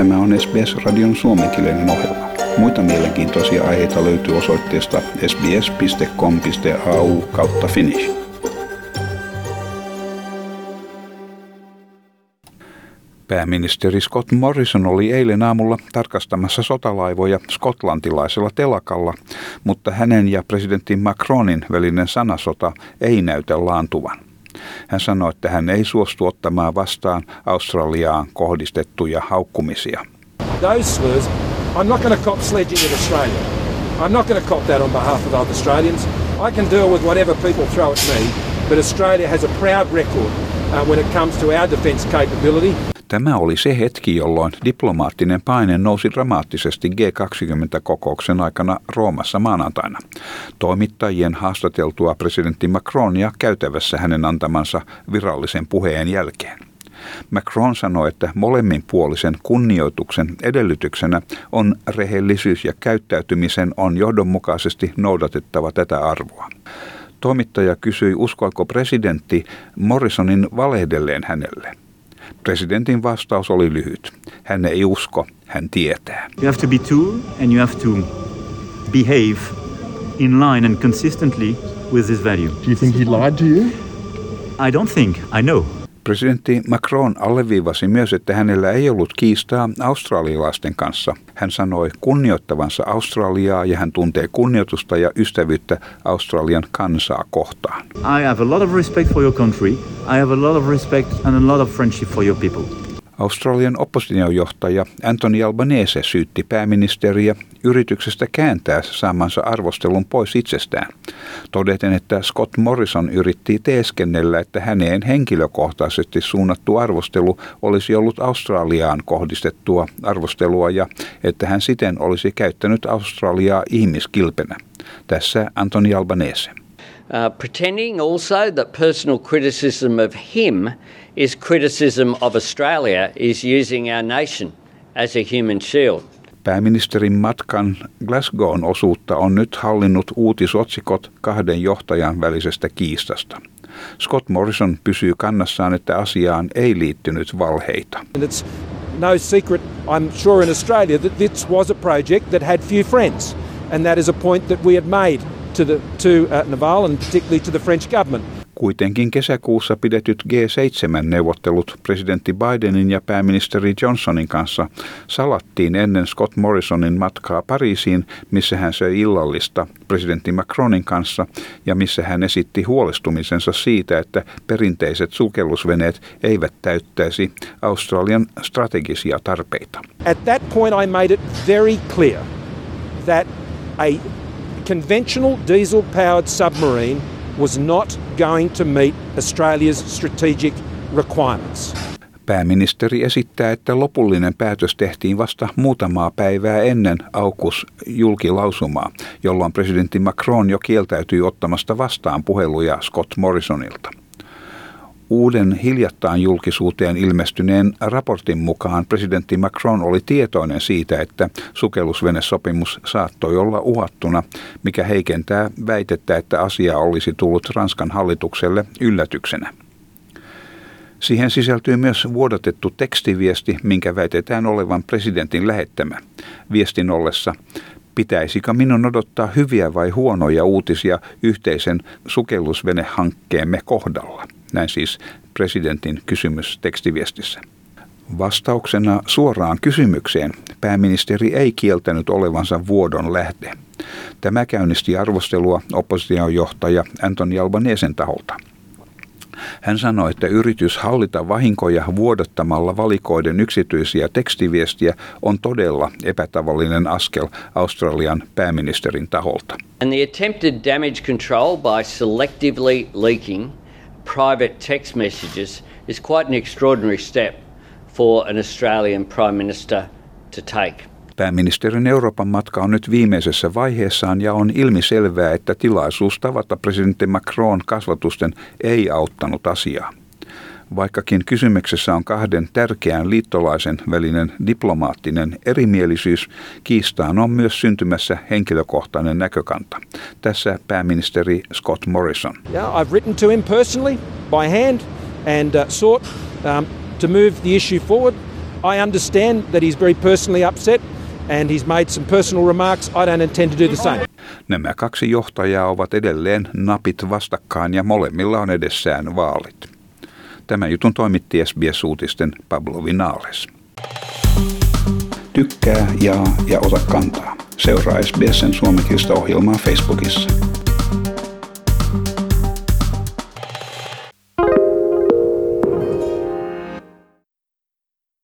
Tämä on SBS-radion suomenkielinen ohjelma. Muita mielenkiintoisia aiheita löytyy osoitteesta sbs.com.au kautta finnish. Pääministeri Scott Morrison oli eilen aamulla tarkastamassa sotalaivoja skotlantilaisella telakalla, mutta hänen ja presidentti Macronin välinen sanasota ei näytä laantuvan. Hän sanoi, että hän ei suostu ottamaan vastaan Australiaan kohdistettuja haukkumisia. Those slurs, I'm not going to cop sledging in Australia. I'm not going to cop that on behalf of other Australians. I can deal with whatever people throw at me, but Australia has a proud record uh, when it comes to our defence capability. Tämä oli se hetki, jolloin diplomaattinen paine nousi dramaattisesti G20-kokouksen aikana Roomassa maanantaina. Toimittajien haastateltua presidentti Macronia käytävässä hänen antamansa virallisen puheen jälkeen. Macron sanoi, että molemminpuolisen kunnioituksen edellytyksenä on rehellisyys ja käyttäytymisen on johdonmukaisesti noudatettava tätä arvoa. Toimittaja kysyi, uskoiko presidentti Morrisonin valehdelleen hänelle. Presidentin vastaus oli lyhyt. Hän ei usko, hän tietää. You have to be true and you have to behave in line and consistently with this value. Do you think he lied to you? I don't think, I know. Presidentti Macron alleviivasi myös, että hänellä ei ollut kiistaa australialaisten kanssa. Hän sanoi kunnioittavansa Australiaa ja hän tuntee kunnioitusta ja ystävyyttä Australian kansaa kohtaan. I have a lot of respect for your country. I have a lot of respect and a lot of friendship for your people. Australian oppositiojohtaja Anthony Albanese syytti pääministeriä yrityksestä kääntää saamansa arvostelun pois itsestään. Todeten, että Scott Morrison yritti teeskennellä, että häneen henkilökohtaisesti suunnattu arvostelu olisi ollut Australiaan kohdistettua arvostelua ja että hän siten olisi käyttänyt Australiaa ihmiskilpenä. Tässä Anthony Albanese. Uh, pretending also that personal criticism of him is criticism of Australia is using our nation as a human shield. Pääministerin matkan Glasgown osuutta on nyt hallinnut uutisotsikot kahden johtajan välisestä kiistasta. Scott Morrison pysyy kannassaan, että asiaan ei liittynyt valheita. And it's no secret, I'm sure in Australia, that this was a project that had few friends. And that is a point that we had made to, the, to uh, Naval and particularly to the French government. Kuitenkin kesäkuussa pidetyt G7-neuvottelut presidentti Bidenin ja pääministeri Johnsonin kanssa salattiin ennen Scott Morrisonin matkaa Pariisiin, missä hän söi illallista presidentti Macronin kanssa ja missä hän esitti huolestumisensa siitä, että perinteiset sukellusveneet eivät täyttäisi Australian strategisia tarpeita. At that point I made it very clear that a conventional diesel-powered submarine was not going to meet Australia's strategic requirements. Pääministeri esittää, että lopullinen päätös tehtiin vasta muutamaa päivää ennen aukus julkilausumaa, jolloin presidentti Macron jo kieltäytyi ottamasta vastaan puheluja Scott Morrisonilta. Uuden hiljattain julkisuuteen ilmestyneen raportin mukaan presidentti Macron oli tietoinen siitä, että sukellusvenesopimus saattoi olla uhattuna, mikä heikentää väitettä, että asia olisi tullut Ranskan hallitukselle yllätyksenä. Siihen sisältyy myös vuodatettu tekstiviesti, minkä väitetään olevan presidentin lähettämä. Viestin ollessa Pitäisikö minun odottaa hyviä vai huonoja uutisia yhteisen sukellusvenehankkeemme kohdalla? Näin siis presidentin kysymys tekstiviestissä. Vastauksena suoraan kysymykseen pääministeri ei kieltänyt olevansa vuodon lähde. Tämä käynnisti arvostelua oppositiojohtaja Antoni Albanesen taholta – hän sanoi, että yritys hallita vahinkoja vuodattamalla valikoiden yksityisiä tekstiviestiä on todella epätavallinen askel Australian pääministerin taholta. And the attempted damage control by selectively leaking private text messages is quite an extraordinary step for an Australian Prime Minister to take. Pääministerin Euroopan matka on nyt viimeisessä vaiheessaan ja on ilmiselvää, että tilaisuus tavata presidentti Macron kasvatusten ei auttanut asiaa. Vaikkakin kysymyksessä on kahden tärkeän liittolaisen välinen diplomaattinen erimielisyys, kiistaan on myös syntymässä henkilökohtainen näkökanta. Tässä pääministeri Scott Morrison. Yeah, I've written to him personally by hand and uh, sought um, to move the issue forward I understand that he's very personally upset and he's made some personal remarks. I don't intend to do the same. Nämä kaksi johtajaa ovat edelleen napit vastakkain ja molemmilla on edessään vaalit. Tämän jutun toimitti SBS-uutisten Pablo Vinales. Tykkää, jaa ja ota kantaa. Seuraa SBSn suomenkielistä ohjelmaa Facebookissa.